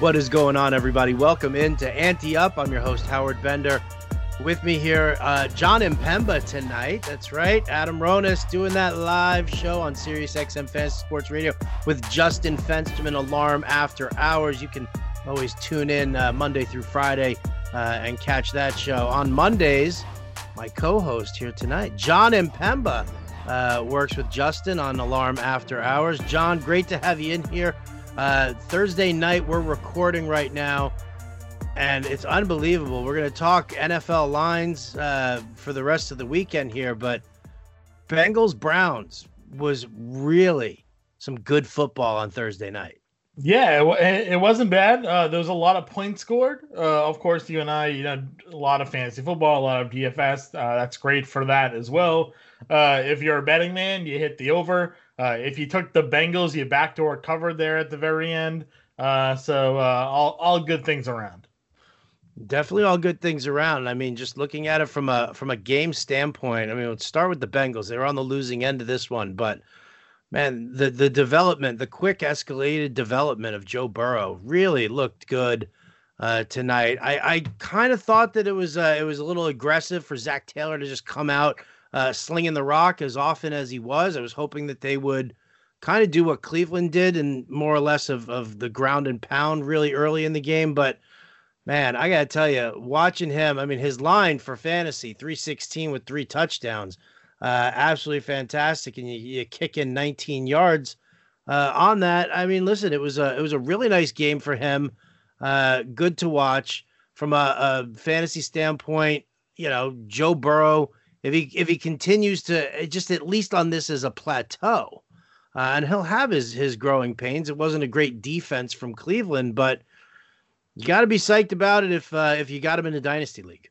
What is going on, everybody? Welcome into Ante Up. I'm your host, Howard Bender. With me here, uh, John Impemba tonight. That's right. Adam Ronis doing that live show on Sirius XM Fantasy Sports Radio with Justin Fensterman Alarm After Hours. You can always tune in uh, Monday through Friday uh, and catch that show. On Mondays, my co host here tonight, John Impemba, uh, works with Justin on Alarm After Hours. John, great to have you in here. Uh, Thursday night, we're recording right now, and it's unbelievable. We're going to talk NFL lines uh, for the rest of the weekend here, but Bengals Browns was really some good football on Thursday night. Yeah, it, it wasn't bad. Uh, there was a lot of points scored. Uh, of course, you and I, you know, a lot of fantasy football, a lot of DFS. Uh, that's great for that as well. Uh, if you're a betting man, you hit the over. Uh, if you took the Bengals, you backdoor covered there at the very end. Uh, so uh, all all good things around. Definitely all good things around. I mean, just looking at it from a from a game standpoint. I mean, let's start with the Bengals. They were on the losing end of this one, but man, the the development, the quick escalated development of Joe Burrow really looked good uh, tonight. I, I kind of thought that it was uh, it was a little aggressive for Zac Taylor to just come out uh, slinging the rock as often as he was. I was hoping that they would kind of do what Cleveland did and more or less of, of the ground and pound really early in the game. But man, I got to tell you, watching him, I mean, his line for fantasy 316 with three touchdowns, uh, absolutely fantastic. And you, you kick in 19 yards. Uh, on that, I mean, listen, it was a it was a really nice game for him. Uh, good to watch from a, a fantasy standpoint. You know, Joe Burrow if he if he continues to eh, just at least on this as a plateau, uh, and he'll have his his growing pains. It wasn't a great defense from Cleveland, but you got to be psyched about it if uh, if you got him in the dynasty league.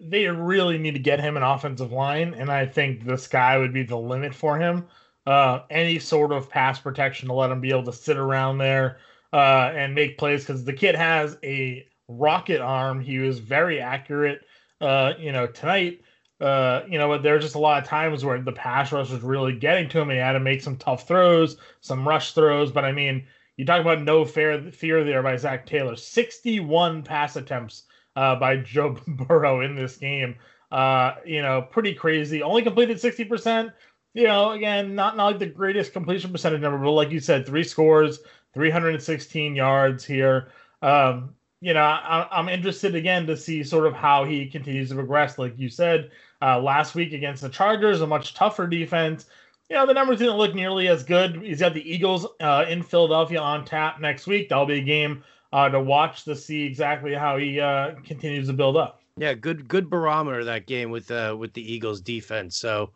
They really need to get him an offensive line, and I think the sky would be the limit for him. Uh, any sort of pass protection to let him be able to sit around there uh, and make plays because the kid has a rocket arm. He was very accurate. Uh, you know, tonight uh, you know, but there's just a lot of times where the pass rush was really getting to him. And he had to make some tough throws, some rush throws. But I mean, you talk about no fair fear there by Zac Taylor. 61 pass attempts uh, by Joe Burrow in this game. Uh, you know, pretty crazy. Only completed 60%. You know, again, not, not like the greatest completion percentage number, but like you said, three scores, 316 yards here. Um, you know, I, am interested again to see sort of how he continues to progress. Like you said, uh, last week against the Chargers, a much tougher defense. You know, the numbers didn't look nearly as good. He's got the Eagles uh, in Philadelphia on tap next week. That'll be a game uh, to watch to see exactly how he uh, continues to build up. Yeah, good good barometer that game with uh, with the Eagles defense. So,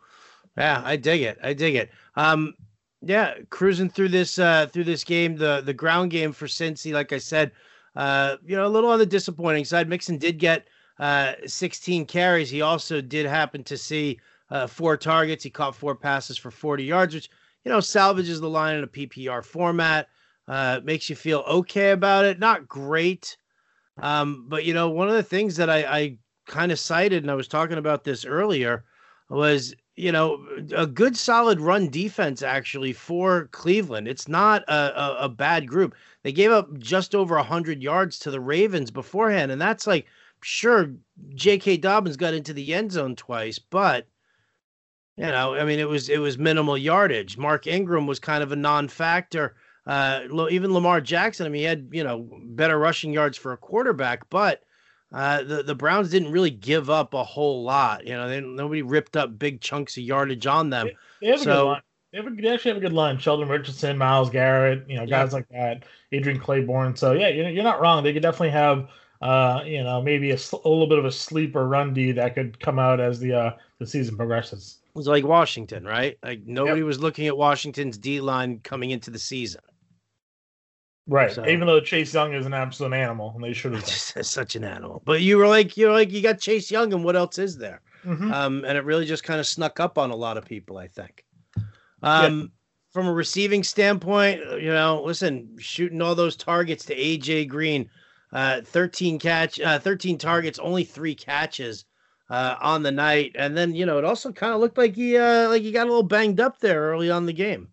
yeah, I dig it. I dig it. Um, yeah, cruising through this uh, through this game, the the ground game for Cincy, like I said, uh, you know, a little on the disappointing side. Mixon did get uh, 16 carries. He also did happen to see uh, four targets. He caught four passes for 40 yards, which, you know, salvages the line in a PPR format. Uh, makes you feel okay about it. Not great. Um, but, you know, one of the things that I, I kind of cited, and I was talking about this earlier, was, you know, a good solid run defense actually for Cleveland. It's not a, a, a bad group. They gave up just over 100 yards to the Ravens beforehand, and that's like – sure J.K. Dobbins got into the end zone twice, but you know, I mean, it was it was minimal yardage. Mark Ingram was kind of a non-factor. Uh, even Lamar Jackson, I mean, he had you know better rushing yards for a quarterback, but uh, the the Browns didn't really give up a whole lot. You know, they, nobody ripped up big chunks of yardage on them. They, they have so, a good line. They, have a, they actually have a good line. Sheldon Richardson, Myles Garrett, you know, guys yeah. like that. Adrian Clayborn. So yeah, you're, you're not wrong. They could definitely have uh, you know, maybe a, a, little bit of a sleeper run D that could come out as the uh, the season progresses. It was like Washington, right? Like nobody yep. was looking at Washington's D line coming into the season. Right. So, Even though Chase Young is an absolute animal, and they should have just such an animal. But you were like, you're like, you got Chase Young, and what else is there? Mm-hmm. Um, and it really just kind of snuck up on a lot of people, I think. Um, yeah. From a receiving standpoint, you know, listen, shooting all those targets to AJ Green uh, 13 catch, uh, 13 targets, only three catches uh, on the night, and then you know it also kind of looked like he uh, like he got a little banged up there early on the game.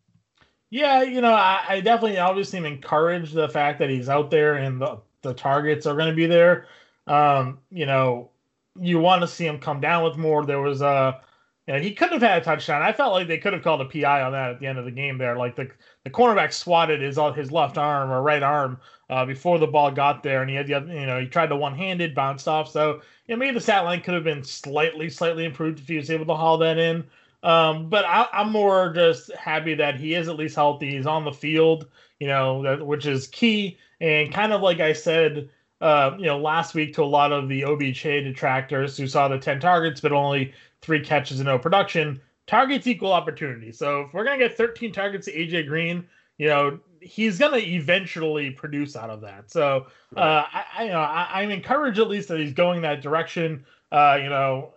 Yeah, you know, I, I definitely obviously am encouraged the fact that he's out there and the, the targets are going to be there. Um, you know, you want to see him come down with more. There was a, you know, he could have had a touchdown. I felt like they could have called a PI on that at the end of the game there. Like the the cornerback swatted his his left arm or right arm uh, before the ball got there, and he had the other, you know he tried to one handed bounced off. So you know, maybe the stat line could have been slightly slightly improved if he was able to haul that in. Um, but I, am more just happy that he is at least healthy. He's on the field, you know, that, which is key. And kind of like I said, uh, you know, last week to a lot of the OBJ detractors who saw the 10 targets but only three catches and no production. Targets equal opportunity. So if we're gonna get 13 targets to AJ Green, you know, he's gonna eventually produce out of that. So uh, I, I, you know, I, am encouraged at least that he's going that direction. Uh, you know,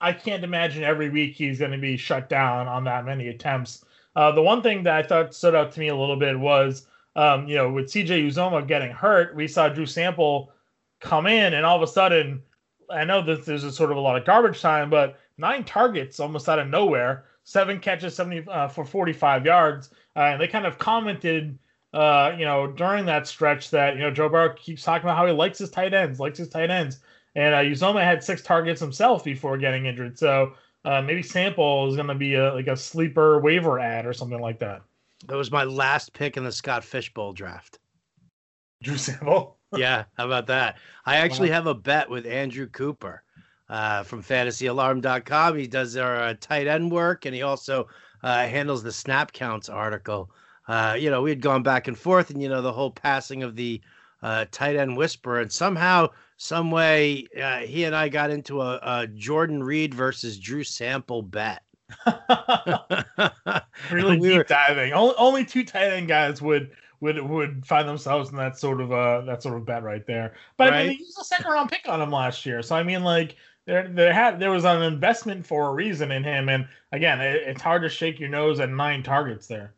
I can't imagine every week he's going to be shut down on that many attempts. Uh, the one thing that I thought stood out to me a little bit was, um, you know, with CJ Uzomah getting hurt, we saw Drew Sample come in, and all of a sudden, I know that there's a sort of a lot of garbage time, but nine targets almost out of nowhere, seven catches, 70 uh, for 45 yards, uh, and they kind of commented. Uh, you know, during that stretch, that you know Joe Burrow keeps talking about how he likes his tight ends, likes his tight ends. And uh, Uzomah had six targets himself before getting injured. So uh, maybe Sample is going to be a, like a sleeper waiver ad or something like that. That was my last pick in the Scott Fish Bowl draft. Drew Sample? yeah, how about that? I actually wow. have a bet with Andrew Cooper uh, from fantasyalarm.com. He does our uh, tight end work and he also uh, handles the snap counts article. Uh, you know, we had gone back and forth, and you know, the whole passing of the uh, tight end whisper. and somehow some way uh, he and I got into a, a Jordan Reed versus Drew Sample bet. really we deep were, diving. Only, only two tight end guys would would would find themselves in that sort of uh that sort of bet right there. But right? I mean, they used a second round pick on him last year, so I mean, like there there had there was an investment for a reason in him, and again, it, it's hard to shake your nose at nine targets there.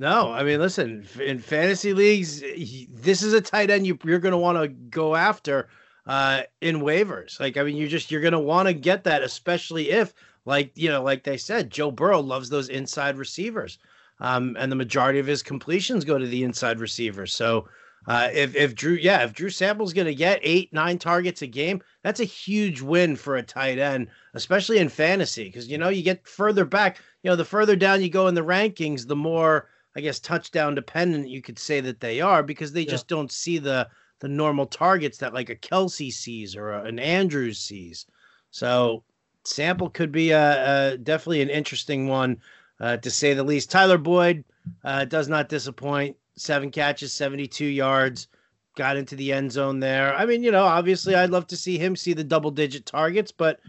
No, I mean, listen, in fantasy leagues, this is a tight end you, you're going to want to go after uh, in waivers. Like, I mean, you just you're going to want to get that, especially if, like you know, like they said, Joe Burrow loves those inside receivers, um, and the majority of his completions go to the inside receivers. So, uh, if if Drew, yeah, if Drew Sample's going to get eight, nine targets a game, that's a huge win for a tight end, especially in fantasy, because you know you get further back. You know, the further down you go in the rankings, the more I guess touchdown dependent you could say that they are because they yeah. just don't see the the normal targets that like a Kelce sees or a, an Andrews sees. So sample could be a, a definitely an interesting one uh, to say the least. Tyler Boyd uh, does not disappoint. Seven catches, 72 yards, got into the end zone there. I mean, you know, obviously I'd love to see him see the double digit targets, but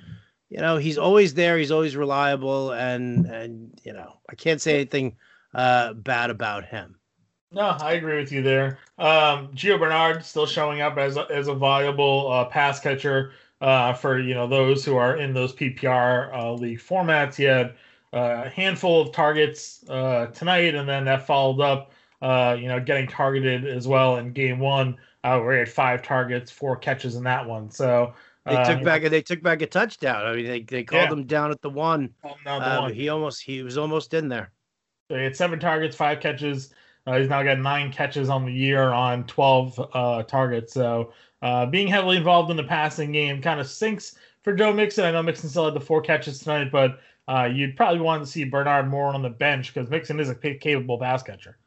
you know, he's always there. He's always reliable, and and you know, I can't say anything uh, bad about him. No, I agree with you there. Um, Gio Bernard still showing up as a, as a valuable uh, pass catcher uh, for you know those who are in those PPR uh, league formats. He had uh, a handful of targets uh, tonight, and then that followed up, uh, you know, getting targeted as well in game one, where he had five targets, four catches in that one. So they took back they took back a touchdown. I mean, they, they called yeah. him down at the one. The one. He almost he was almost in there. He had seven targets, five catches. Uh, he's now got nine catches on the year on 12 uh, targets. So uh, being heavily involved in the passing game kind of sinks for Joe Mixon. I know Mixon still had the four catches tonight, but uh, you'd probably want to see Bernard more on the bench because Mixon is a capable pass catcher.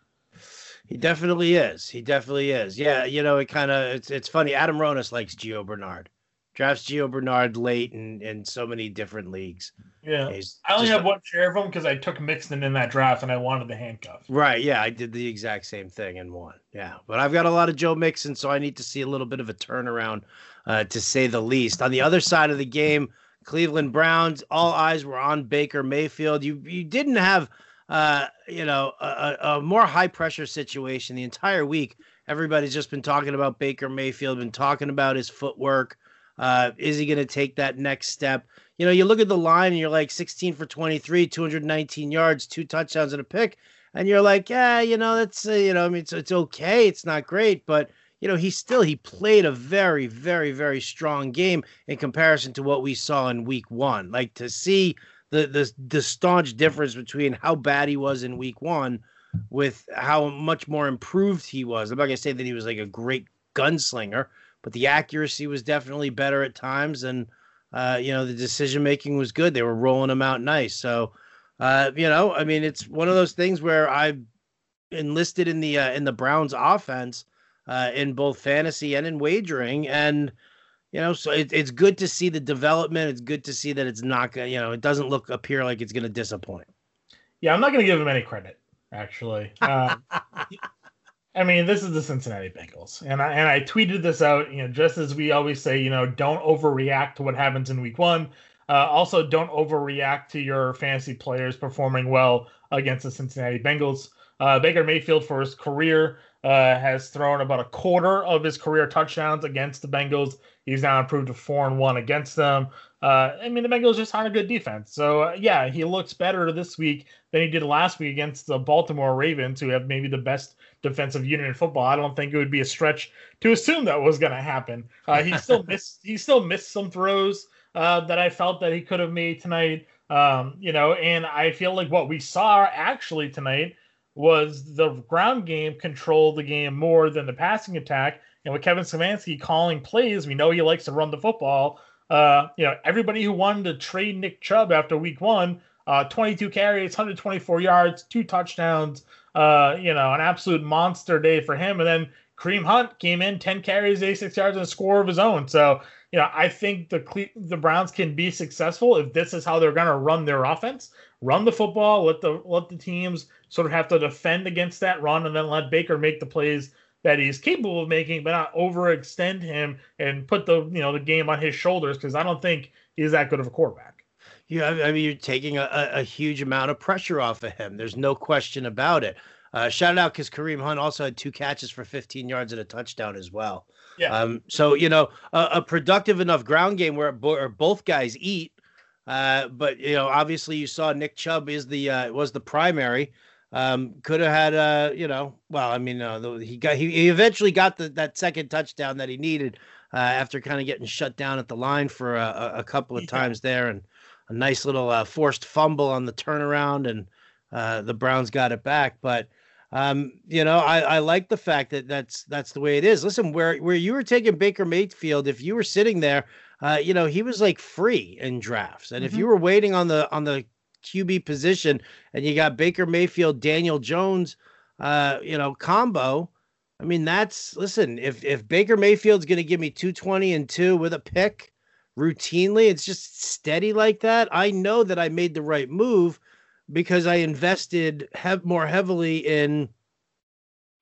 He definitely is. He definitely is. Yeah, you know, it kind of it's it's funny. Adam Ronis likes Gio Bernard drafts Gio Bernard late in, in so many different leagues. Yeah, He's I only have one share of them because I took Mixon in that draft and I wanted the handcuff. Right. Yeah, I did the exact same thing in one. Yeah, but I've got a lot of Joe Mixon, so I need to see a little bit of a turnaround, uh, to say the least. On the other side of the game, Cleveland Browns, all eyes were on Baker Mayfield. You you didn't have, uh, you know, a, a more high pressure situation the entire week. Everybody's just been talking about Baker Mayfield, been talking about his footwork. Uh, is he going to take that next step? You know, you look at the line and you're like 16 for 23, 219 yards, two touchdowns and a pick, and you're like, yeah, you know, that's uh, you know, I mean, it's it's okay, it's not great, but you know, he still he played a very, very, very strong game in comparison to what we saw in week one. Like to see the the the staunch difference between how bad he was in week one with how much more improved he was. I'm not gonna say that he was like a great gunslinger, but the accuracy was definitely better at times, and uh, you know the decision making was good. They were rolling him out nice. So uh, you know, I mean, it's one of those things where I enlisted in the uh, in the Browns offense uh, in both fantasy and in wagering, and you know, so it, it's good to see the development. It's good to see that it's not gonna, you know, it doesn't look appear like it's gonna disappoint. Yeah, I'm not gonna give him any credit actually. Uh, I mean, this is the Cincinnati Bengals, and I and I tweeted this out. You know, just as we always say, you know, don't overreact to what happens in Week One. Uh, also, don't overreact to your fantasy players performing well against the Cincinnati Bengals. Uh, Baker Mayfield, for his career, uh, has thrown about a quarter of his career touchdowns against the Bengals. He's now improved to four and one against them. Uh, I mean, the Bengals just aren't a good defense. So uh, yeah, he looks better this week than he did last week against the Baltimore Ravens, who have maybe the best defensive unit in football. I don't think it would be a stretch to assume that was going to happen. Uh, he still missed. He still missed some throws uh, that I felt that he could have made tonight. Um, you know, and I feel like what we saw actually tonight was the ground game control the game more than the passing attack. And with Kevin Stefanski calling plays, we know he likes to run the football. Uh, you know, everybody who wanted to trade Nick Chubb after week one, uh, 22 carries, 124 yards, two touchdowns, uh, you know, an absolute monster day for him. And then Kareem Hunt came in 10 carries, 86 yards, and a score of his own. So, you know, I think the the Browns can be successful if this is how they're going to run their offense. Run the football, let the let the teams sort of have to defend against that run, and then let Baker make the plays that he's capable of making, but not overextend him and put the you know the game on his shoulders because I don't think he's that good of a quarterback. Yeah, I mean you're taking a, a huge amount of pressure off of him. There's no question about it. Uh, shout out because Kareem Hunt also had two catches for 15 yards and a touchdown as well. Yeah. Um, so you know, a, a, productive enough ground game where, where both guys eat. Uh, but you know, obviously, you saw Nick Chubb is the uh, was the primary. Um, could have had uh, you know, well, I mean, uh, he got he, he eventually got the that second touchdown that he needed uh, after kind of getting shut down at the line for a, a couple of yeah. times there, and a nice little uh, forced fumble on the turnaround, and uh, the Browns got it back. But um, you know, I, I like the fact that that's that's the way it is. Listen, where where you were taking Baker Mayfield, if you were sitting there, uh, you know, he was like free in drafts, and mm-hmm. if you were waiting on the on the QB position, and you got Baker Mayfield, Daniel Jones, uh, you know, combo. I mean, that's listen. If if Baker Mayfield's going to give me two twenty and two with a pick routinely, it's just steady like that. I know that I made the right move because I invested more heavily in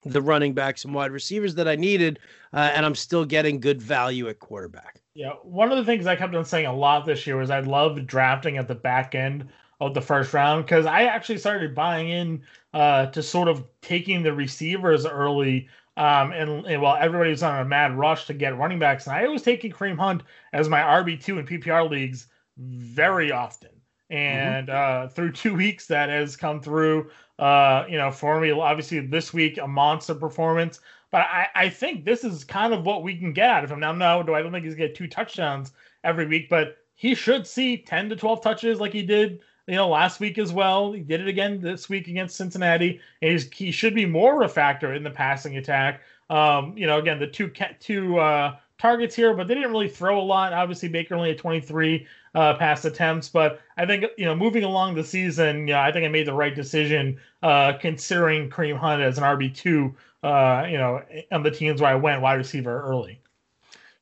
the running backs and wide receivers that I needed, uh, and I'm still getting good value at quarterback. Yeah, one of the things I kept on saying a lot this year was I love drafting at the back end of the first round because I actually started buying in uh, to sort of taking the receivers early. Um, and, and while everybody's on a mad rush to get running backs, and I was taking Kareem Hunt as my RB two in PPR leagues very often. And mm-hmm. uh, through two weeks that has come through. Uh, you know, for me, obviously this week a monster performance, but I, I think this is kind of what we can get out of him. Now, no, do I don't think he's going to get two touchdowns every week, but he should see ten to twelve touches like he did. You know, last week as well. He did it again this week against Cincinnati. He's, he should be more of a factor in the passing attack. Um, you know, again, the two two uh, targets here, but they didn't really throw a lot. Obviously, Baker only had 23 uh, pass attempts, but I think you know moving along the season, yeah, I think I made the right decision uh, considering Kareem Hunt as an RB two. Uh, you know, on the teams where I went wide receiver early.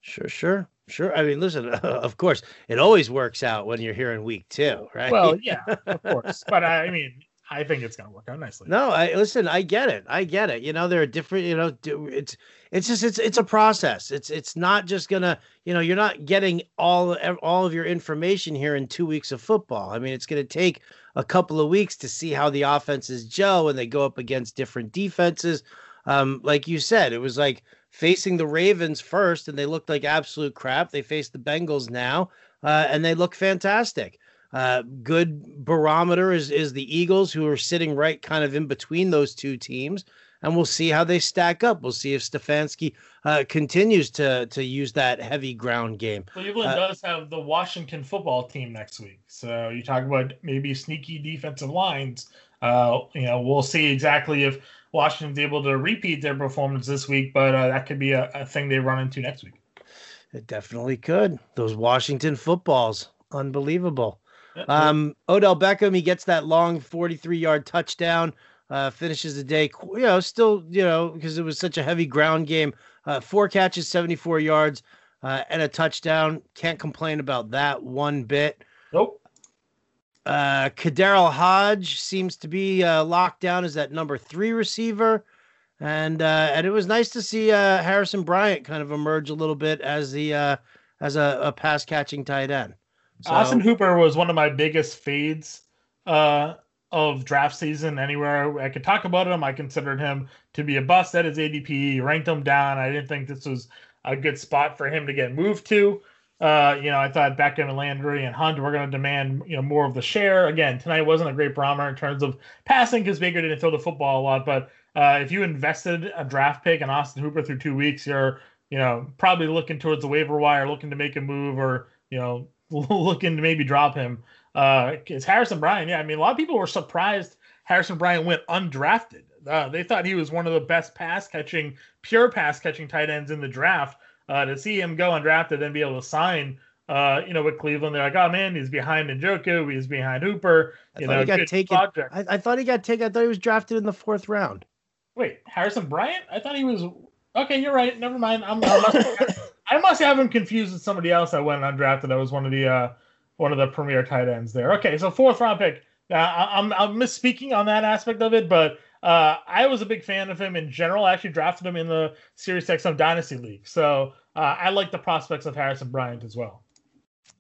Sure, sure. Sure. I mean, listen, uh, of course, it always works out when you're here in week two, right? Well, yeah, of course. But I mean, I think it's going to work out nicely. No, I listen. I get it. I get it. You know, there are different. You know, it's it's just it's it's a process. It's it's not just gonna. You know, you're not getting all all of your information here in two weeks of football. I mean, it's going to take a couple of weeks to see how the offenses gel when they go up against different defenses. Um, like you said, it was like facing the Ravens first, and they looked like absolute crap. They faced the Bengals now, uh, and they look fantastic. Uh, good barometer is is the Eagles, who are sitting right kind of in between those two teams, and we'll see how they stack up. We'll see if Stefanski uh, continues to to use that heavy ground game. Cleveland uh, does have the Washington football team next week, so you talk about maybe sneaky defensive lines. Uh, you know, we'll see exactly if Washington's able to repeat their performance this week, but uh, that could be a, a thing they run into next week. It definitely could. Those Washington footballs, unbelievable. Um, Odell Beckham, he gets that long 43 yard touchdown, uh, finishes the day, you know, still, you know, because it was such a heavy ground game. Uh, four catches, 74 yards, uh, and a touchdown. Can't complain about that one bit. Nope. Uh, KhaDarel Hodge seems to be uh, locked down as that number three receiver. And uh, and it was nice to see uh, Harrison Bryant kind of emerge a little bit as the uh, as a, a pass catching tight end. So, Austin Hooper was one of my biggest fades uh, of draft season. Anywhere I could talk about him, I considered him to be a bust at his ADP. Ranked him down. I didn't think this was a good spot for him to get moved to. Uh, you know, I thought Beckham and Landry and Hunt were going to demand you know more of the share. Again, tonight wasn't a great barometer in terms of passing because Baker didn't throw the football a lot. But uh, if you invested a draft pick in Austin Hooper through two weeks, you're you know probably looking towards the waiver wire, looking to make a move, or you know looking to maybe drop him. Uh, it's Harrison Bryant. Yeah, I mean, a lot of people were surprised Harrison Bryant went undrafted. Uh, they thought he was one of the best pass catching, pure pass catching tight ends in the draft. Uh, to see him go undrafted and be able to sign, uh, you know, with Cleveland, they're like, oh man, he's behind Njoku, he's behind Hooper. You know, he got taken. I, I, thought he got taken. I thought he was drafted in the fourth round. Wait, Harrison Bryant? I thought he was. Okay, you're right. Never mind. I'm, I must, I must have him confused with somebody else that went undrafted. That was one of the uh, one of the premier tight ends there. Okay, so fourth round pick. Uh, I'm I'm misspeaking on that aspect of it, but uh, I was a big fan of him in general. I actually drafted him in the Sirius XM Dynasty League, so uh, I like the prospects of Harrison Bryant as well.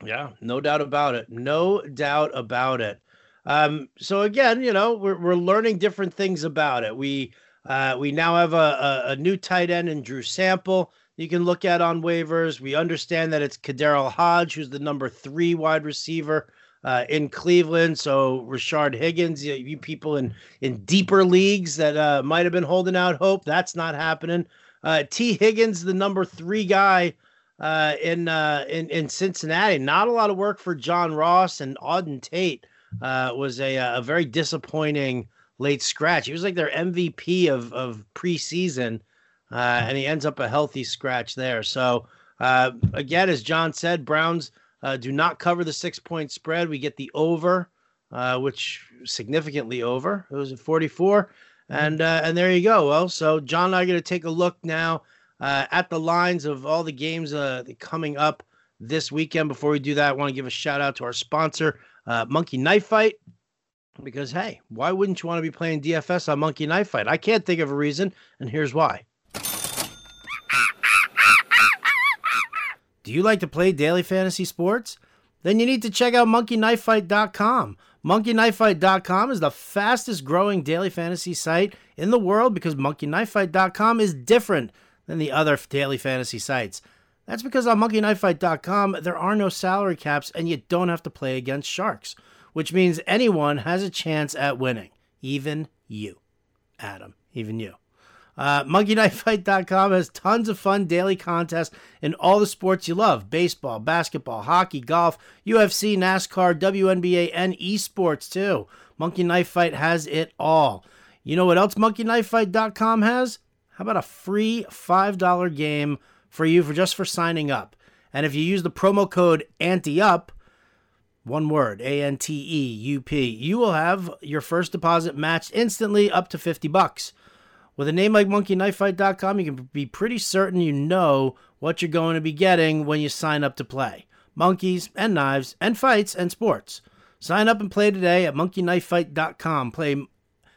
Yeah, no doubt about it. No doubt about it. Um, so again, you know, we're we're learning different things about it. We uh, we now have a, a, a new tight end in Drew Sample. You can look at on waivers. We understand that it's KhaDarel Hodge, who's the number three wide receiver uh, in Cleveland. So Rashard Higgins, you, you people in in deeper leagues that uh, might have been holding out hope, that's not happening. Uh, Tee Higgins, the number three guy uh, in uh, in in Cincinnati. Not a lot of work for John Ross and Auden Tate. Uh, was a a very disappointing late scratch. He was like their MVP of of preseason, uh, and he ends up a healthy scratch there. So uh, again, as John said, Browns uh, do not cover the six point spread. We get the over, uh, which significantly over. It was at 44. And uh, and there you go. Well, so John and I are going to take a look now uh, at the lines of all the games uh, coming up this weekend. Before we do that, I want to give a shout out to our sponsor, uh, Monkey Knife Fight, because hey, why wouldn't you want to be playing DFS on Monkey Knife Fight? I can't think of a reason, and here's why. Do you like to play daily fantasy sports? Then you need to check out monkeyknifefight.com. MonkeyKnifeFight.com is the fastest growing daily fantasy site in the world because MonkeyKnifeFight.com is different than the other daily fantasy sites. That's because on MonkeyKnifeFight.com there are no salary caps and you don't have to play against sharks, which means anyone has a chance at winning, even you, Adam, even you. Uh, MonkeyKnifeFight.com has tons of fun daily contests in all the sports you love baseball, basketball, hockey, golf, UFC, NASCAR, WNBA, and esports too. Monkey Knife Fight has it all. You know what else MonkeyKnifeFight.com has? How about a free $5 game for you for just for signing up? And if you use the promo code ANTEUP, one word, A N T E U P, you will have your first deposit matched instantly up to 50 bucks. With a name like monkeyknifefight.com, you can be pretty certain you know what you're going to be getting when you sign up to play. Monkeys and knives and fights and sports. Sign up and play today at monkeyknifefight.com. Play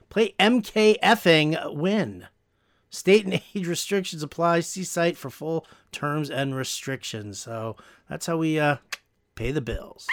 play MKFing win. State and age restrictions apply. See site for full terms and restrictions. So that's how we uh, pay the bills.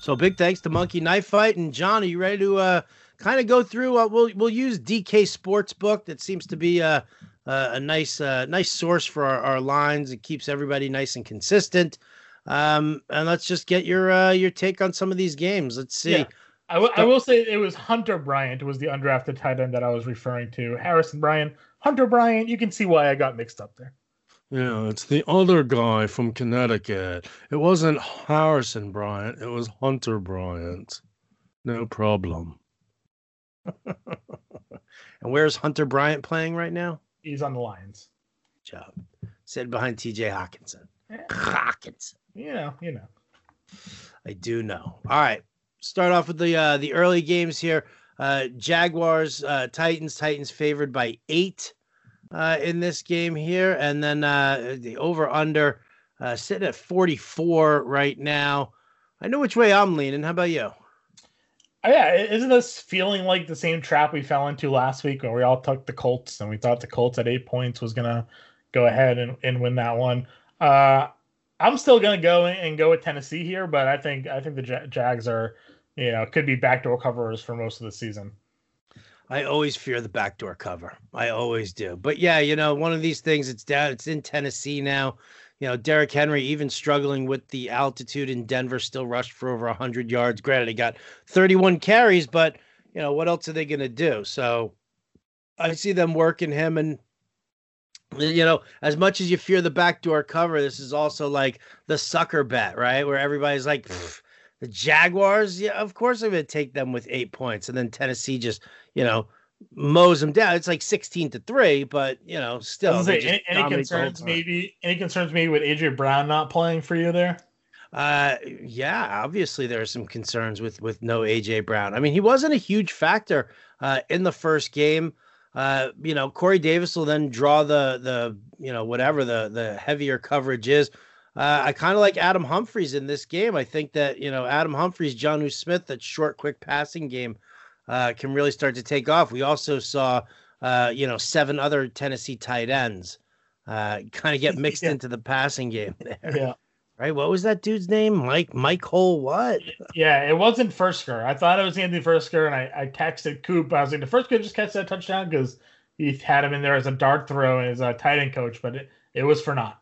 So big thanks to Monkey Knife Fight and John. Are you ready to uh, kind of go through. Uh, we'll we'll use DK Sportsbook. That seems to be a a, a nice uh, nice source for our, our, lines. It keeps everybody nice and consistent. Um, and let's just get your uh, your take on some of these games. Let's see. Yeah. I, w- I will say it was Hunter Bryant was the undrafted tight end that I was referring to. Harrison Bryant, Hunter Bryant. You can see why I got mixed up there. Yeah, it's the other guy from Connecticut. It wasn't Harrison Bryant. It was Hunter Bryant. No problem. and where's Hunter Bryant playing right now? He's on the Lions. Good job. Sitting behind TJ Hockenson. Yeah. Hockenson. You know, you know. I do know. All right. Start off with the uh the early games here. Uh Jaguars, uh Titans, Titans favored by eight uh in this game here. And then uh the over under uh sitting at 44 right now. I know which way I'm leaning. How about you? Oh, yeah, isn't this feeling like the same trap we fell into last week where we all took the Colts and we thought the Colts at eight points was gonna go ahead and, and win that one? Uh, I'm still gonna go and go with Tennessee here, but I think I think the Jags are, you know, could be backdoor coverers for most of the season. I always fear the backdoor cover. I always do. But yeah, you know, one of these things. It's down. It's in Tennessee now you know, Derrick Henry, even struggling with the altitude in Denver, still rushed for over 100 yards. Granted, he got 31 carries, but, you know, what else are they going to do? So I see them working him. And, you know, as much as you fear the backdoor cover, this is also like the sucker bet, right? Where everybody's like, the Jaguars, yeah, of course I'm going to take them with eight points. And then Tennessee just, you know, mows them down. It's like 16 to 3, but you know, still say, any, any concerns maybe any concerns maybe with AJ Brown not playing for you there? Uh yeah, obviously there are some concerns with with no AJ Brown. I mean, he wasn't a huge factor uh in the first game. Uh, you know, Corey Davis will then draw the the you know whatever the the heavier coverage is. Uh, I kind of like Adam Humphries in this game. I think that you know Adam Humphries, Jonnu Smith, that short, quick passing game uh, can really start to take off. We also saw, uh, you know, seven other Tennessee tight ends uh, kind of get mixed yeah. into the passing game there. Yeah. Right. What was that dude's name? Mike Mike Hole. What? Yeah, it wasn't Firkser. I thought it was Andy Firkser, and I, I texted Coop. I was like, the first guy just catch that touchdown because he had him in there as a dart throw as a tight end coach, but it, it was for not.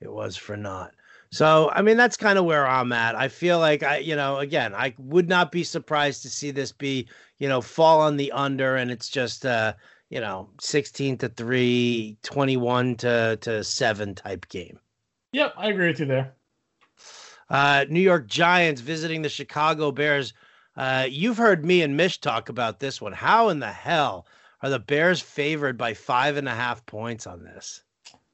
It was for not. So, I mean, that's kind of where I'm at. I feel like I, you know, again, I would not be surprised to see this be, you know, fall on the under and it's just, uh, you know, 16 to 3, 21 to, to 7 type game. Yep, I agree with you there. Uh, New York Giants visiting the Chicago Bears. Uh, you've heard me and Mish talk about this one. How in the hell are the Bears favored by five and a half points on this?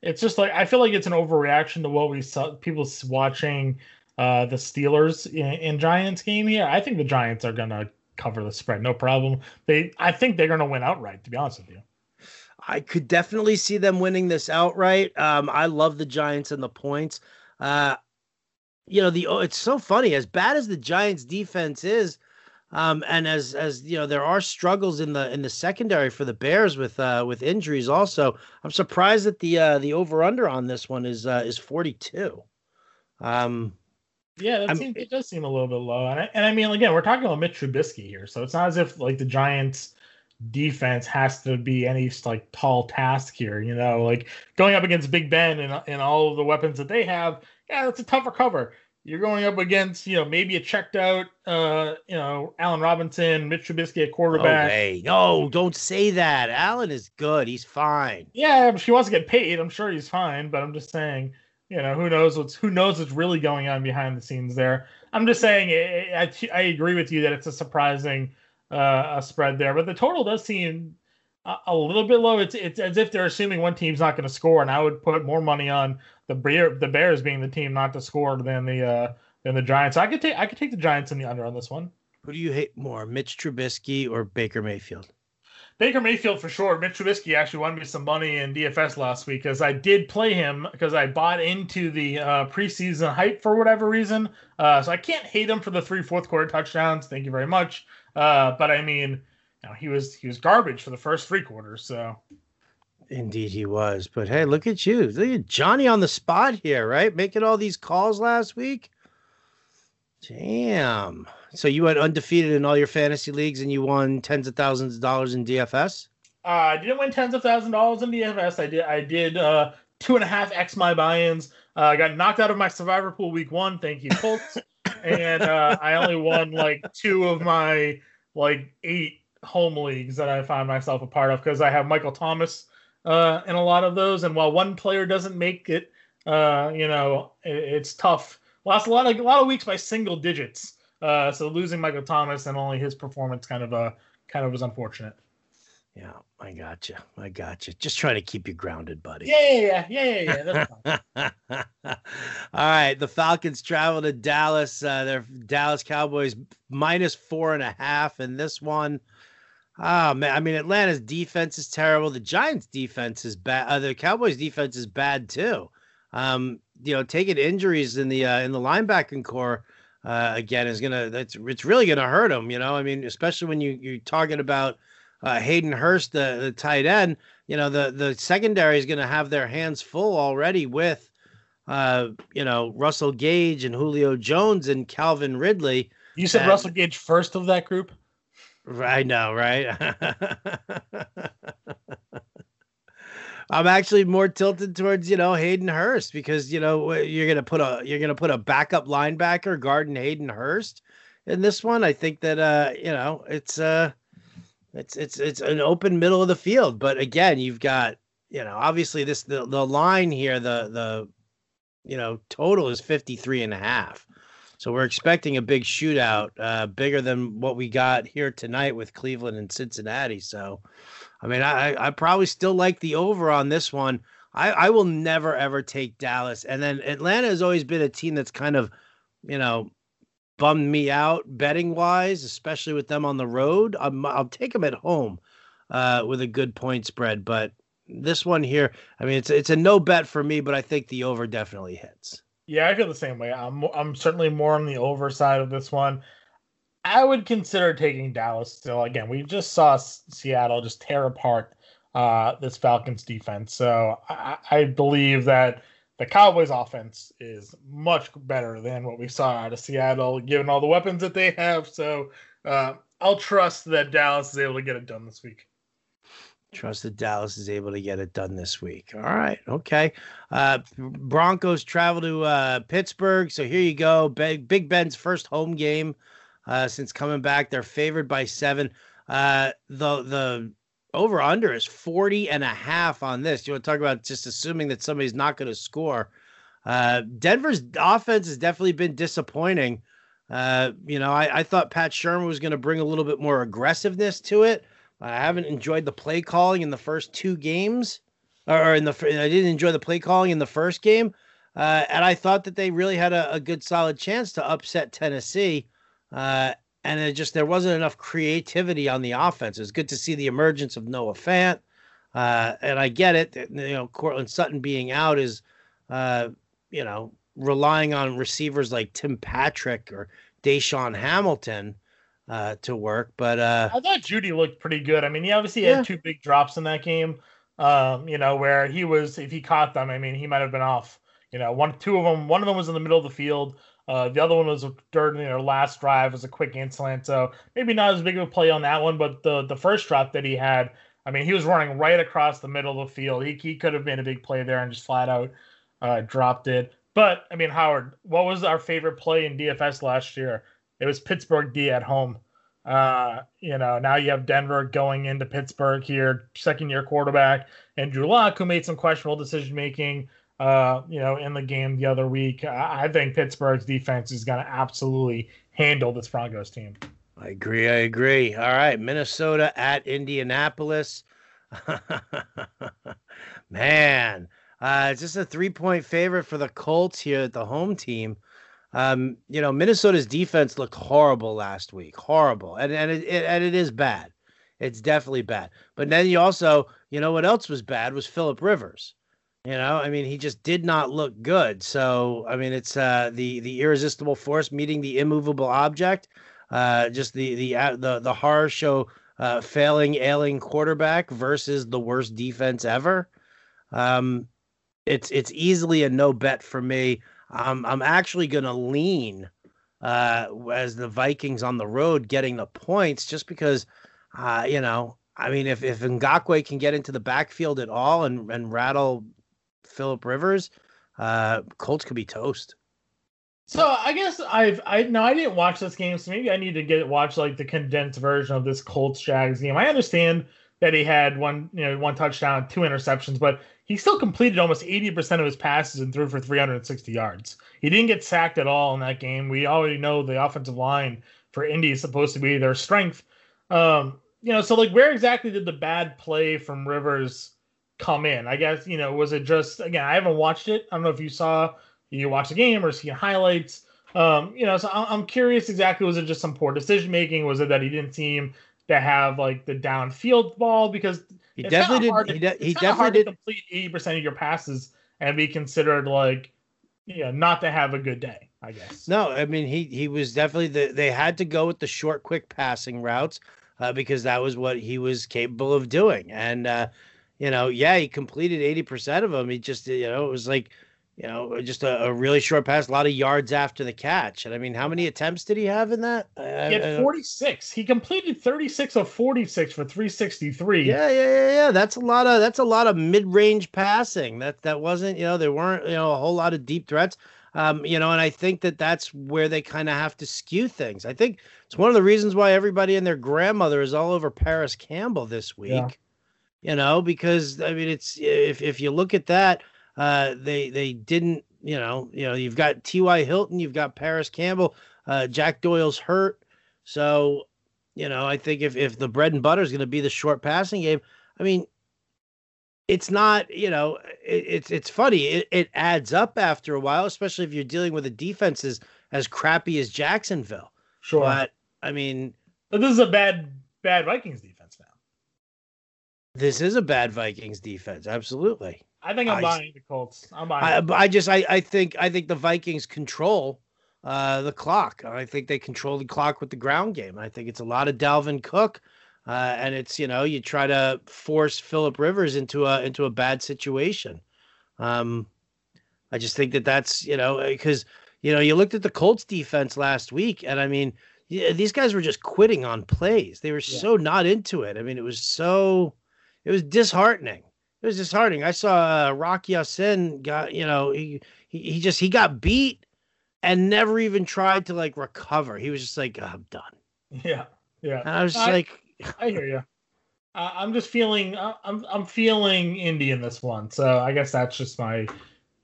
It's just like I feel like it's an overreaction to what we saw people watching uh, the Steelers in, in, Giants game here. I think the Giants are gonna cover the spread, no problem. They, I think they're gonna win outright. To be honest with you, I could definitely see them winning this outright. Um, I love the Giants and the points. Uh, you know the oh, it's so funny as bad as the Giants defense is. Um, and as as you know, there are struggles in the in the secondary for the Bears with uh, with injuries. Also, I'm surprised that the uh, the over under on this one is uh, is 42. Um, yeah, that seems, it does seem a little bit low. And I, and I mean, again, we're talking about Mitch Trubisky here, so it's not as if like the Giants defense has to be any like tall task here. You know, like going up against Big Ben and and all of the weapons that they have. Yeah, that's a tougher cover you're going up against, you know, maybe a checked out, uh, you know, Allen Robinson, Mitch Trubisky at quarterback. No, way. no, don't say that. Allen is good. He's fine. Yeah, she wants to get paid. I'm sure he's fine, but I'm just saying, you know, who knows what's who knows what's really going on behind the scenes there. I'm just saying, I, I, I agree with you that it's a surprising uh, a spread there, but the total does seem a, a little bit low. It's it's as if they're assuming one team's not going to score, and I would put more money on the Bear, the Bears being the team not to score than the uh, than the Giants. I could take I could take the Giants in the under on this one. Who do you hate more, Mitch Trubisky or Baker Mayfield? Baker Mayfield for sure. Mitch Trubisky actually won me some money in DFS last week because I did play him because I bought into the uh, preseason hype for whatever reason. Uh, so I can't hate him for the three fourth quarter touchdowns. Thank you very much. Uh, but I mean, you know, he was he was garbage for the first three quarters. So Indeed, he was. But hey, look at you. Look at Johnny on the spot here, right? Making all these calls last week. Damn. So you went undefeated in all your fantasy leagues and you won tens of thousands of dollars in DFS? Uh, I didn't win tens of thousands of dollars in DFS. I did I did uh, two and a half X my buy-ins. Uh, I got knocked out of my survivor pool week one. Thank you, Colts. and uh, I only won like two of my like eight home leagues that I found myself a part of because I have Michael Thomas uh, in a lot of those. And while one player doesn't make it, uh, you know, it, it's tough. Lost a lot of a lot of weeks by single digits Uh, so losing Michael Thomas and only his performance kind of uh kind of was unfortunate. Yeah, I got you. I got you. Just trying to keep you grounded, buddy. Yeah, yeah, yeah, yeah, yeah. yeah All right, the Falcons travel to Dallas. Uh, they're Dallas Cowboys minus four and a half in this one. Oh man, I mean Atlanta's defense is terrible. The Giants' defense is bad. Uh, the Cowboys' defense is bad too. Um, you know, taking injuries in the uh, in the linebacking corps uh, again is gonna that's it's really gonna hurt them. You know, I mean, especially when you you're talking about uh, Hayden Hurst, the the tight end. You know, the the secondary is gonna have their hands full already with, uh, you know, Russell Gage and Julio Jones and Calvin Ridley. You said And- Russell Gage first of that group. I know, right? I'm actually more tilted towards you know Hayden Hurst because you know you're gonna put a you're gonna put a backup linebacker guarding Hayden Hurst in this one. I think that uh you know it's uh it's it's it's an open middle of the field, but again you've got you know obviously this the the line here the the you know total is 53 and a half. So we're expecting a big shootout, uh, bigger than what we got here tonight with Cleveland and Cincinnati. So, I mean, I I probably still like the over on this one. I I will never ever take Dallas, and then Atlanta has always been a team that's kind of, you know, bummed me out betting wise, especially with them on the road. I'm, I'll take them at home, uh, with a good point spread, but this one here, I mean, it's it's a no bet for me, but I think the over definitely hits. Yeah, I feel the same way. I'm I'm certainly more on the over side of this one. I would consider taking Dallas still. Again, we just saw Seattle just tear apart uh, this Falcons defense. So I, I believe that the Cowboys offense is much better than what we saw out of Seattle, given all the weapons that they have. So uh, I'll trust that Dallas is able to get it done this week. Trust that Dallas is able to get it done this week. All right. Okay. Uh, Broncos travel to uh, Pittsburgh. So here you go. Big, Big Ben's first home game uh, since coming back. They're favored by seven. Uh, the the over under is 40 and a half on this. You want to talk about just assuming that somebody's not going to score. Uh, Denver's offense has definitely been disappointing. Uh, you know, I, I thought Pat Shurmur was going to bring a little bit more aggressiveness to it. I haven't enjoyed the play calling in the first two games, or in the I didn't enjoy the play calling in the first game, uh, and I thought that they really had a, a good solid chance to upset Tennessee, uh, and it just there wasn't enough creativity on the offense. It was good to see the emergence of Noah Fant, uh, and I get it. You know, Courtland Sutton being out is, uh, you know, relying on receivers like Tim Patrick or DaeSean Hamilton uh, to work, but. Uh, I thought Jeudy looked pretty good. I mean, he obviously Yeah. had two big drops in that game. Um, you know, where he was, if he caught them, I mean, he might have been off. You know, one, two of them, one of them was in the middle of the field. Uh, the other one was during their last drive was a quick inslant. So maybe not as big of a play on that one, but the the first drop that he had, I mean, he was running right across the middle of the field. He he could have made a big play there and just flat out uh, dropped it. But I mean, Howard, what was our favorite play in DFS last year? It was Pittsburgh D at home. Uh, you know, now you have Denver going into Pittsburgh here, second year quarterback, and Drew Lock, who made some questionable decision making, uh, you know, in the game the other week. I, I think Pittsburgh's defense is going to absolutely handle this Broncos team. I agree. I agree. All right, Minnesota at Indianapolis. Man, uh, it's just a three-point favorite for the Colts here at the home team. Um, you know, Minnesota's defense looked horrible last week, horrible, and and it, it and it is bad. It's definitely bad. But then you also, you know, what else was bad was Philip Rivers. You know, I mean, he just did not look good. So, I mean, it's uh, the the irresistible force meeting the immovable object uh, just the the uh, the the horror show uh, failing ailing quarterback versus the worst defense ever. Um, it's it's easily a no bet for me. Um, I'm actually going to lean uh, as the Vikings on the road getting the points just because uh, you know I mean if if Ngakoue can get into the backfield at all and and rattle Philip Rivers, uh, Colts could be toast. So I guess I've I no I didn't watch this game, so maybe I need to get watch like the condensed version of this Colts Jags game. I understand that he had one, you know, one touchdown, two interceptions, but he still completed almost 80% of his passes and threw for 360 yards. He didn't get sacked at all in that game. We already know the offensive line for Indy is supposed to be their strength. Um, you know, so like where exactly did the bad play from Rivers come in? I guess, you know, was it just again, I haven't watched it. I don't know if you saw you watch the game or seen highlights. Um, you know, so I'm curious exactly was it just some poor decision making? Was it that he didn't seem to have like the downfield ball because he definitely did. To, he, de- he definitely did complete eighty percent of your passes and be considered like, yeah, not to have a good day. I guess. No, I mean he he was definitely the. They had to go with the short, quick passing routes uh, because that was what he was capable of doing, and uh, you know, yeah, he completed eighty percent of them. He just, you know, it was like you know, just a, a, really short pass, a lot of yards after the catch. And I mean, how many attempts did he have in that? He had 46. He completed 36 of 46 for 363. Yeah, yeah, yeah, yeah. That's a lot of that's a lot of mid-range passing. That that wasn't, you know, there weren't, you know, a whole lot of deep threats. Um, you know, and I think that that's where they kind of have to skew things. I think it's one of the reasons why everybody and their grandmother is all over Parris Campbell this week. Yeah. You know, because I mean, it's if if you look at that, uh, they they didn't, you know, you know, you've got T.Y. Hilton, you've got Parris Campbell, uh, Jack Doyle's hurt, so you know, I think if if the bread and butter is going to be the short passing game, I mean, it's not, you know, it, it's it's funny. It, it adds up after a while, especially if you're dealing with a defense as, as crappy as Jacksonville. Sure, but I mean, but this is a bad bad Vikings defense now. This is a bad Vikings defense, absolutely. I think I'm I, buying the Colts. I'm buying. I, I just I, I think I think the Vikings control uh, the clock. I think they control the clock with the ground game. I think it's a lot of Dalvin Cook, uh, and it's you know you try to force Philip Rivers into a into a bad situation. Um, I just think that that's you know because you know you looked at the Colts defense last week, and I mean yeah, these guys were just quitting on plays. They were yeah. so not into it. I mean it was so it was disheartening it was disheartening. I saw uh, Rock Ya-Sin got, you know, he, he he just he got beat and never even tried to like recover. He was just like, oh, I'm done. Yeah, yeah. And I was I, like, I hear you. Uh, I'm just feeling, I'm I'm feeling Indy in this one. So I guess that's just my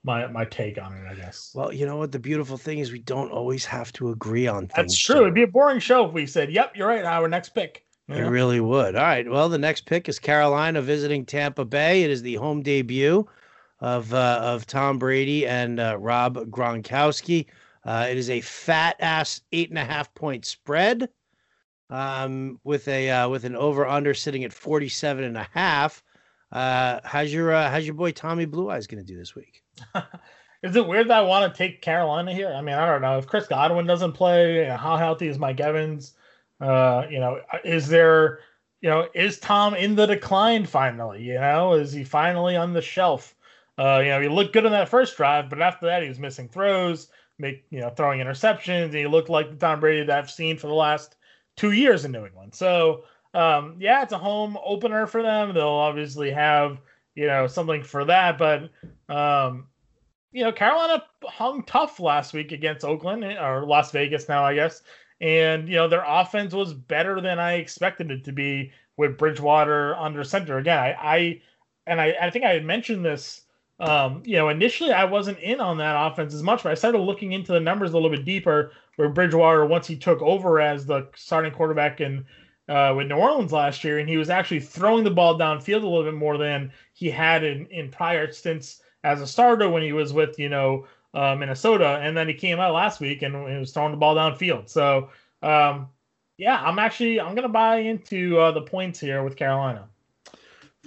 my my take on it. I guess. Well, you know what? The beautiful thing is we don't always have to agree on things. That's true. So. It'd be a boring show if we said, "Yep, you're right." Our next pick. Yeah. It really would. All right. Well, the next pick is Carolina visiting Tampa Bay. It is the home debut of uh, of Tom Brady and uh, Rob Gronkowski. Uh, it is a fat ass eight and a half point spread um, with a uh, with an over under sitting at 47 and a half. Uh, how's your uh, how's your boy Tommy Blue Eyes going to do this week? is it weird that I want to take Carolina here? I mean, I don't know if Chris Godwin doesn't play. How healthy is Mike Evans? Uh, you know, is there, you know, is Tom in the decline finally? You know, is he finally on the shelf? Uh, you know, he looked good on that first drive, but after that, he was missing throws, make you know, throwing interceptions, and he looked like the Tom Brady that I've seen for the last two years in New England. So, um, yeah, it's a home opener for them. They'll obviously have you know something for that, but um, you know, Carolina hung tough last week against Oakland or Las Vegas now, I guess. And, you know, their offense was better than I expected it to be with Bridgewater under center. Again, I, I and I, I think I had mentioned this. Um, you know, initially I wasn't in on that offense as much, but I started looking into the numbers a little bit deeper. Where Bridgewater, once he took over as the starting quarterback in uh, with New Orleans last year, and he was actually throwing the ball downfield a little bit more than he had in in prior stints as a starter when he was with you know uh, Minnesota, and then he came out last week and he was throwing the ball downfield. So, um, yeah, I'm actually I'm gonna buy into uh, the points here with Carolina.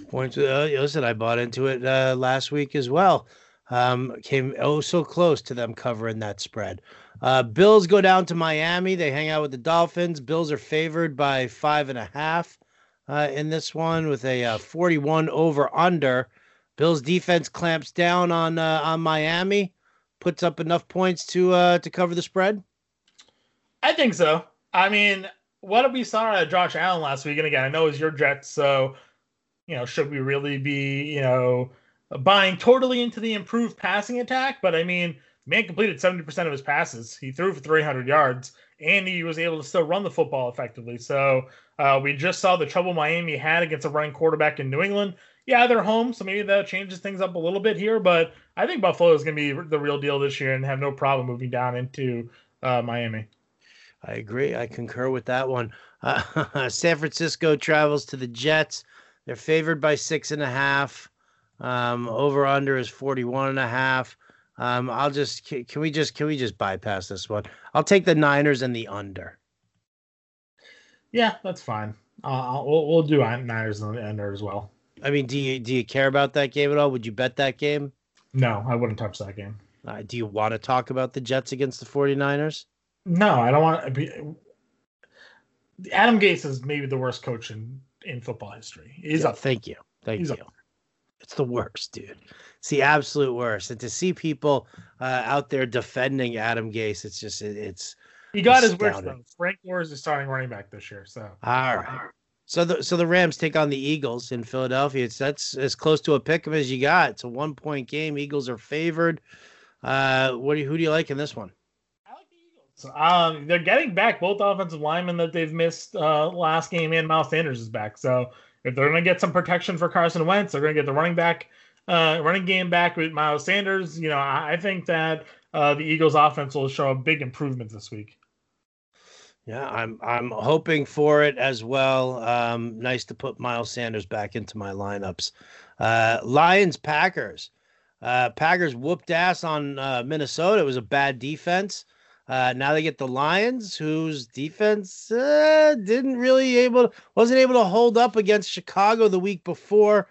Points. Uh, listen, I bought into it uh, last week as well. Um, came oh so close to them covering that spread. Uh, Bills go down to Miami. They hang out with the Dolphins. Bills are favored by five and a half uh, in this one with a uh, 41 over under. Bills defense clamps down on uh, on Miami puts up enough points to uh to cover the spread? I think so. I mean, what we saw at Josh Allen last week, and again, I know it's your Jets, so you know, should we really be, you know, buying totally into the improved passing attack? But I mean, man completed 70% of his passes. He threw for 300 yards and he was able to still run the football effectively. So uh, we just saw the trouble Miami had against a running quarterback in New England. Yeah, they're home, so maybe that changes things up a little bit here. But I think Buffalo is going to be the real deal this year and have no problem moving down into uh, Miami. I agree. I concur with that one. Uh, San Francisco travels to the Jets. They're favored by six and a half. Um, over under is 41 and a half. Um, I'll just can we just can we just bypass this one? I'll take the Niners and the under. Yeah, that's fine. Uh, we'll we'll do Niners and the under as well. I mean, do you do you care about that game at all? Would you bet that game? No, I wouldn't touch that game. Uh, do you want to talk about the Jets against the 49ers? No, I don't want to be. Adam Gase is maybe the worst coach in, in football history. He's yeah, up. Thank you. Thank He's you. Up. It's the worst, dude. It's the absolute worst. And to see people uh, out there defending Adam Gase, it's just it, it's. He got his worst though. Frank Gore is the starting running back this year. So all right. So the so the Rams take on the Eagles in Philadelphia. It's that's as close to a pick 'em as you got. It's a one point game. Eagles are favored. Uh, what do you, who do you like in this one? I like the Eagles. Um, they're getting back both offensive linemen that they've missed uh, last game, and Miles Sanders is back. So if they're going to get some protection for Carson Wentz, they're going to get the running back, uh, running game back with Miles Sanders. You know, I, I think that uh, the Eagles' offense will show a big improvement this week. Yeah, I'm I'm hoping for it as well. Um, nice to put Miles Sanders back into my lineups. Uh, Lions Packers. Uh, Packers whooped ass on uh, Minnesota. It was a bad defense. Uh, now they get the Lions, whose defense uh, didn't really able wasn't able to hold up against Chicago the week before.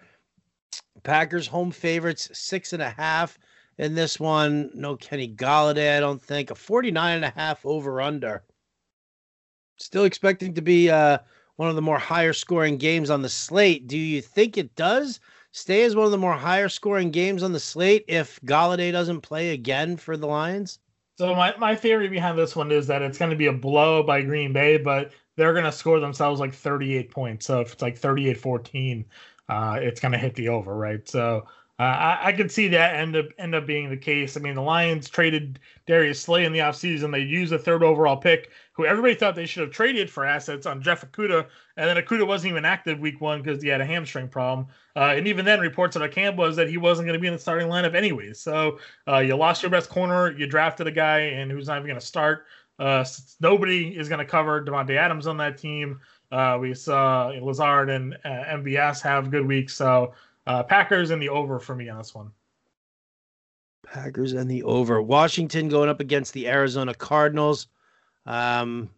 Packers home favorites six and a half in this one. No Kenny Golladay, I don't think. A 49 and a half over under. Still expecting to be uh, one of the more higher scoring games on the slate. Do you think it does stay as one of the more higher scoring games on the slate if Golladay doesn't play again for the Lions? So my, my theory behind this one is that it's going to be a blow by Green Bay, but they're going to score themselves like 38 points. So if it's like 38-14, uh, it's going to hit the over, right? So uh, I, I could see that end up end up being the case. I mean, the Lions traded Darius Slay in the offseason. They used a third overall pick, who everybody thought they should have traded for assets on Jeff Okudah, and then Okudah wasn't even active week one because he had a hamstring problem. Uh, and even then, reports out of camp was that he wasn't going to be in the starting lineup anyways. So uh, you lost your best corner. You drafted a guy and who's not even going to start. Uh, nobody is going to cover Davante Adams on that team. Uh, we saw Lazard and uh, MVS have good weeks. So uh, Packers and the over for me on this one. Packers and the over. Washington going up against the Arizona Cardinals. Um,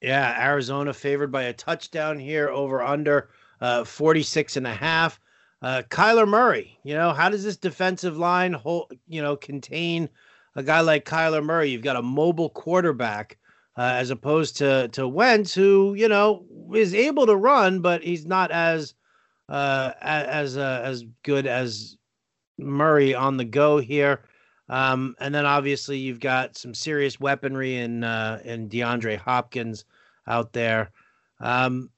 yeah, Arizona favored by a touchdown here over under uh, 46 and a half. Uh, Kyler Murray, you know, how does this defensive line hold, you know, contain a guy like Kyler Murray? You've got a mobile quarterback uh, as opposed to to Wentz, who you know is able to run, but he's not as uh, as uh, as good as Murray on the go here. Um, and then obviously you've got some serious weaponry in uh, in DeAndre Hopkins out there. Um,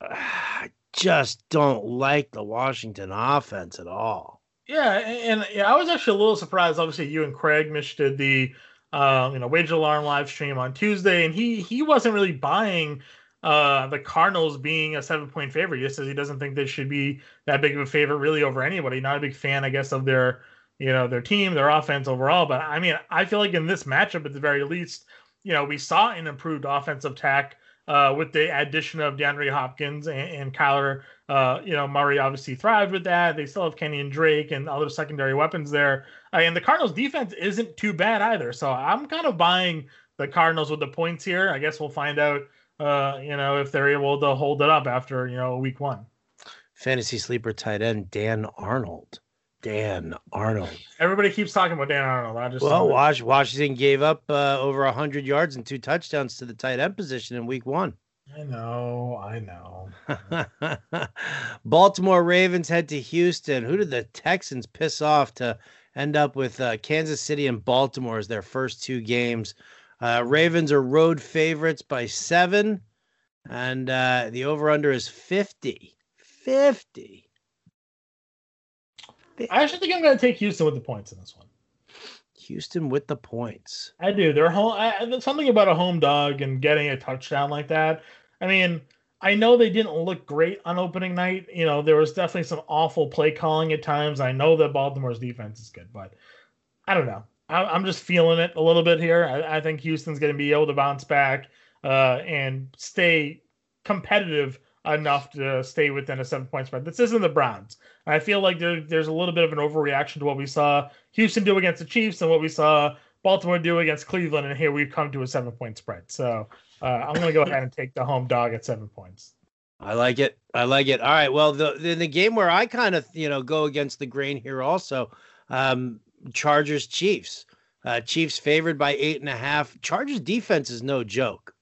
I just don't like the Washington offense at all. Yeah, and, and yeah, I was actually a little surprised. Obviously, you and Craig Mish did the uh, you know Wager Alarm live stream on Tuesday, and he he wasn't really buying uh, the Cardinals being a seven point favorite. He says he doesn't think they should be that big of a favorite really over anybody. Not a big fan, I guess, of their you know their team, their offense overall. But I mean, I feel like in this matchup, at the very least, you know, we saw an improved offensive tack uh, with the addition of DeAndre Hopkins and, and Kyler. Uh, you know, Murray obviously thrived with that. They still have Kenyan Drake and other secondary weapons there. Uh, and the Cardinals defense isn't too bad either. So I'm kind of buying the Cardinals with the points here. I guess we'll find out uh, you know, if they're able to hold it up after, you know, week one. Fantasy sleeper tight end Dan Arnold. Dan Arnold. Everybody keeps talking about Dan Arnold. I just well, Wash, Washington gave up uh, over hundred yards and two touchdowns to the tight end position in week one. I know, I know. Baltimore Ravens head to Houston. Who did the Texans piss off to end up with uh, Kansas City and Baltimore as their first two games? Uh, Ravens are road favorites by seven, and uh, the over under is 50. 50. I actually think I'm going to take Houston with the points in this one. Houston with the points. I do. They're home. I, something about a home dog and getting a touchdown like that. I mean, I know they didn't look great on opening night. You know, there was definitely some awful play calling at times. I know that Baltimore's defense is good, but I don't know. I, am just feeling it a little bit here. I, I think Houston's going to be able to bounce back uh, and stay competitive enough to stay within a seven point spread. This isn't the Browns. I feel like there, there's a little bit of an overreaction to what we saw Houston do against the Chiefs and what we saw Baltimore do against Cleveland. And here we've come to a seven point spread. So uh, I'm going to go ahead and take the home dog at seven points. I like it. I like it. All right. Well, the the, the game where I kind of you know go against the grain here also, um, Chargers Chiefs. Uh, Chiefs favored by eight and a half. Chargers defense is no joke.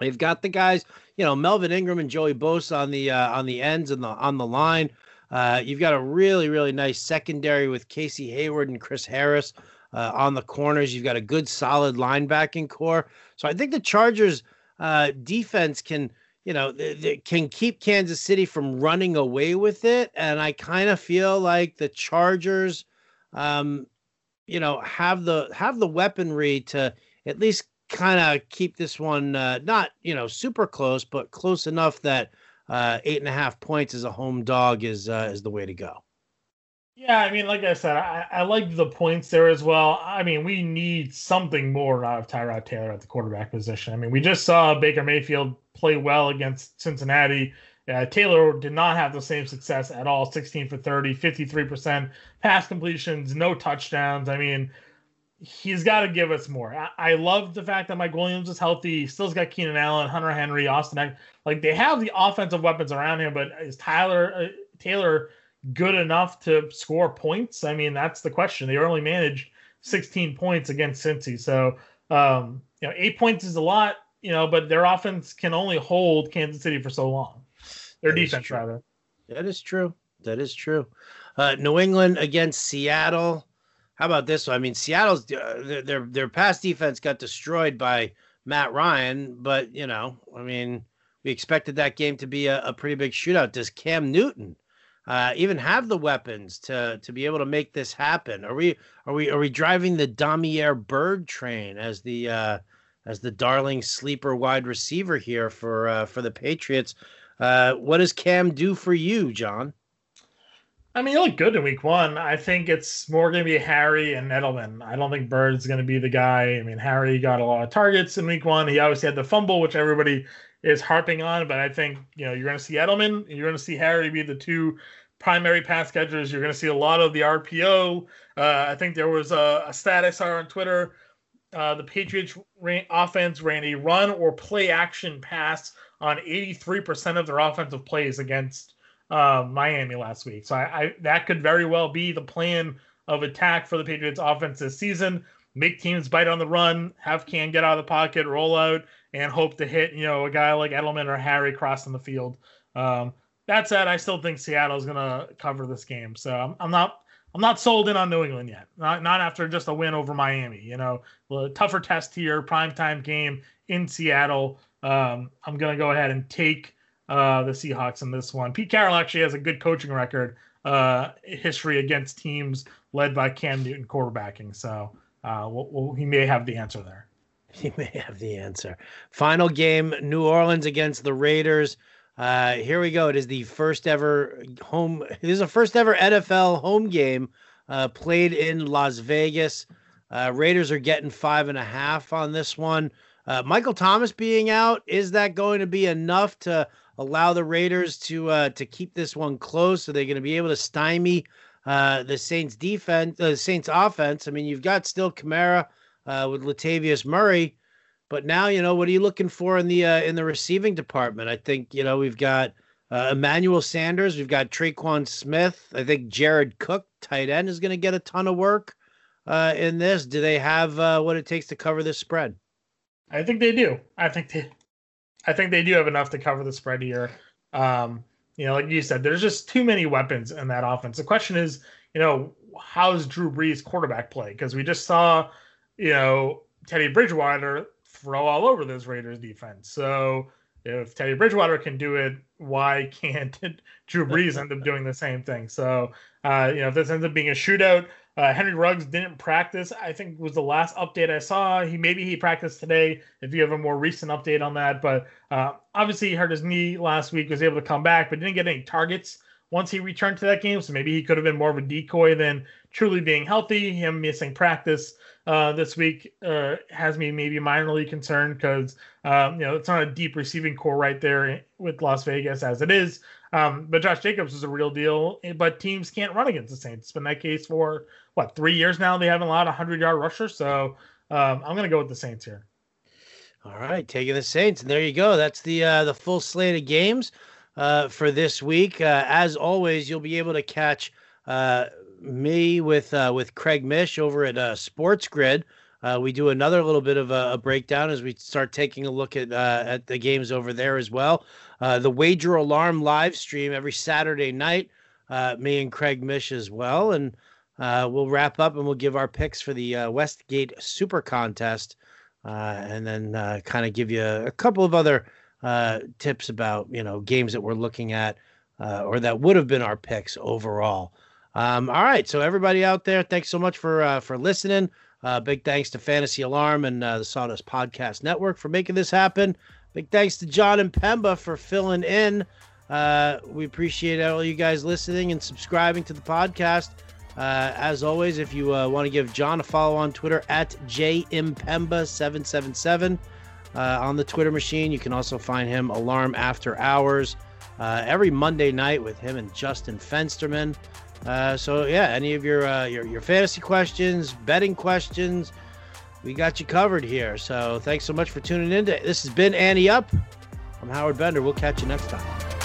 They've got the guys, you know, Melvin Ingram and Joey Bosa on the uh, on the ends and the on the line. Uh, you've got a really really nice secondary with Casey Hayward and Chris Harris uh, on the corners. You've got a good solid linebacking corps. So I think the Chargers uh, defense can you know they, they can keep Kansas City from running away with it. And I kind of feel like the Chargers, um, you know, have the have the weaponry to at least kind of keep this one uh, not you know super close, but close enough that uh, eight and a half points as a home dog is uh, is the way to go. Yeah, I mean, like I said, I, I like the points there as well. I mean, we need something more out of Tyrod Taylor at the quarterback position. I mean, we just saw Baker Mayfield play well against Cincinnati. Uh, Taylor did not have the same success at all 16 for 30, 53% pass completions, no touchdowns. I mean, he's got to give us more. I, I, love the fact that Mike Williams is healthy. He still's got Keenan Allen, Hunter Henry, Austin. Eck. Like they have the offensive weapons around him, but is Tyler uh, Taylor good enough to score points? I mean, that's the question. They only managed 16 points against Cincy, so um, you know, eight points is a lot. You know, but their offense can only hold Kansas City for so long. Their that defense, rather. That is true. That is true. Uh, New England against Seattle. How about this one? I mean, Seattle's uh, their their pass defense got destroyed by Matt Ryan, but you know, I mean, we expected that game to be a, a pretty big shootout. Does Cam Newton uh, even have the weapons to to be able to make this happen? Are we are we are we driving the Damiere Byrd train as the uh, as the darling sleeper wide receiver here for uh, for the Patriots? Uh, what does Cam do for you, John? I mean, he looked good in week one. I think it's more going to be Harry and Edelman. I don't think Byrd's going to be the guy. I mean, Harry got a lot of targets in week one. He obviously had the fumble, which everybody is harping on. But I think, you know, you're going to see Edelman you're going to see Harry be the two primary pass catchers. You're going to see a lot of the RPO. Uh, I think there was a, a stat I saw on Twitter. Uh, the Patriots ran, offense ran a run or play action pass on 83% of their offensive plays against uh, Miami last week. So I, I, that could very well be the plan of attack for the Patriots offense this season. Make teams bite on the run, have Cam get out of the pocket, roll out, and hope to hit you know a guy like Edelman or Harry crossing the field. Um, that said, I still think Seattle is going to cover this game. So I'm, I'm, not I'm not sold in on New England yet. Not not after just a win over Miami. You know, a tougher test here, primetime game in Seattle. Um, I'm to go ahead and take uh, the Seahawks in this one. Pete Carroll actually has a good coaching record uh, history against teams led by Cam Newton quarterbacking. So uh, we'll, we'll, he may have the answer there. He may have the answer. Final game: New Orleans against the Raiders. Uh, here we go. It is the first ever home. It is a first ever NFL home game uh, played in Las Vegas. Uh, Raiders are getting five and a half on this one. Uh, Michael Thomas being out, is that going to be enough to allow the Raiders to uh, to keep this one close? Are they going to be able to stymie uh, the Saints defense, the Saints offense? I mean, you've got still Kamara with Latavius Murray, but now you know what are you looking for in the uh, in the receiving department? I think you know we've got uh, Emmanuel Sanders, we've got Tre'Quan Smith. I think Jared Cook, tight end, is going to get a ton of work uh, in this. Do they have uh, what it takes to cover this spread? I think they do. I think they, I think they do have enough to cover the spread here. Um, you know, like you said, there's just too many weapons in that offense. The question is, you know, how's Drew Brees quarterback play? Because we just saw, you know, Teddy Bridgewater throw all over this Raiders defense. So if Teddy Bridgewater can do it, why can't Drew Brees end up doing the same thing? So, uh, you know, if this ends up being a shootout, Uh, Henry Ruggs didn't practice. I think was the last update I saw. He maybe he practiced today. If you have a more recent update on that, but uh, obviously he hurt his knee last week. Was able to come back, but didn't get any targets once he returned to that game. So maybe he could have been more of a decoy than truly being healthy. Him missing practice uh, this week uh, has me maybe minorly concerned because um, you know it's not a deep receiving corps right there with Las Vegas as it is. Um, but Josh Jacobs is a real deal. But teams can't run against the Saints. It's been that case for what three years now. They haven't allowed a hundred yard rusher. So um, I'm going to go with the Saints here. All right, taking the Saints, and there you go. That's the uh, the full slate of games uh, for this week. Uh, as always, you'll be able to catch uh, me with uh, with Craig Mish over at uh, Sports Grid. Uh, we do another little bit of a, a, breakdown as we start taking a look at uh, at the games over there as well. Uh, the Wager Alarm live stream every Saturday night. Uh, me and Craig Mish as well, and uh, we'll wrap up and we'll give our picks for the uh, Westgate Super Contest, and then kind of give you a, a, couple of other tips about you know games that we're looking at or that would have been our picks overall. Um, all right, so everybody out there, thanks so much for for listening. Uh, big thanks to Fantasy Alarm and uh, the Sawdust Podcast Network for making this happen. Big thanks to John and Pemba for filling in. Uh, we appreciate all you guys listening and subscribing to the podcast. Uh, as always, if you uh, want to give John a follow on Twitter at jmpemba777 uh, on the Twitter machine, you can also find him Alarm After Hours every Monday night with him and Justin Fensterman. Uh, so yeah, any of your, uh, your your fantasy questions, betting questions, we got you covered here. So thanks so much for tuning in. This has been Ante Up. I'm Howard Bender. We'll catch you next time.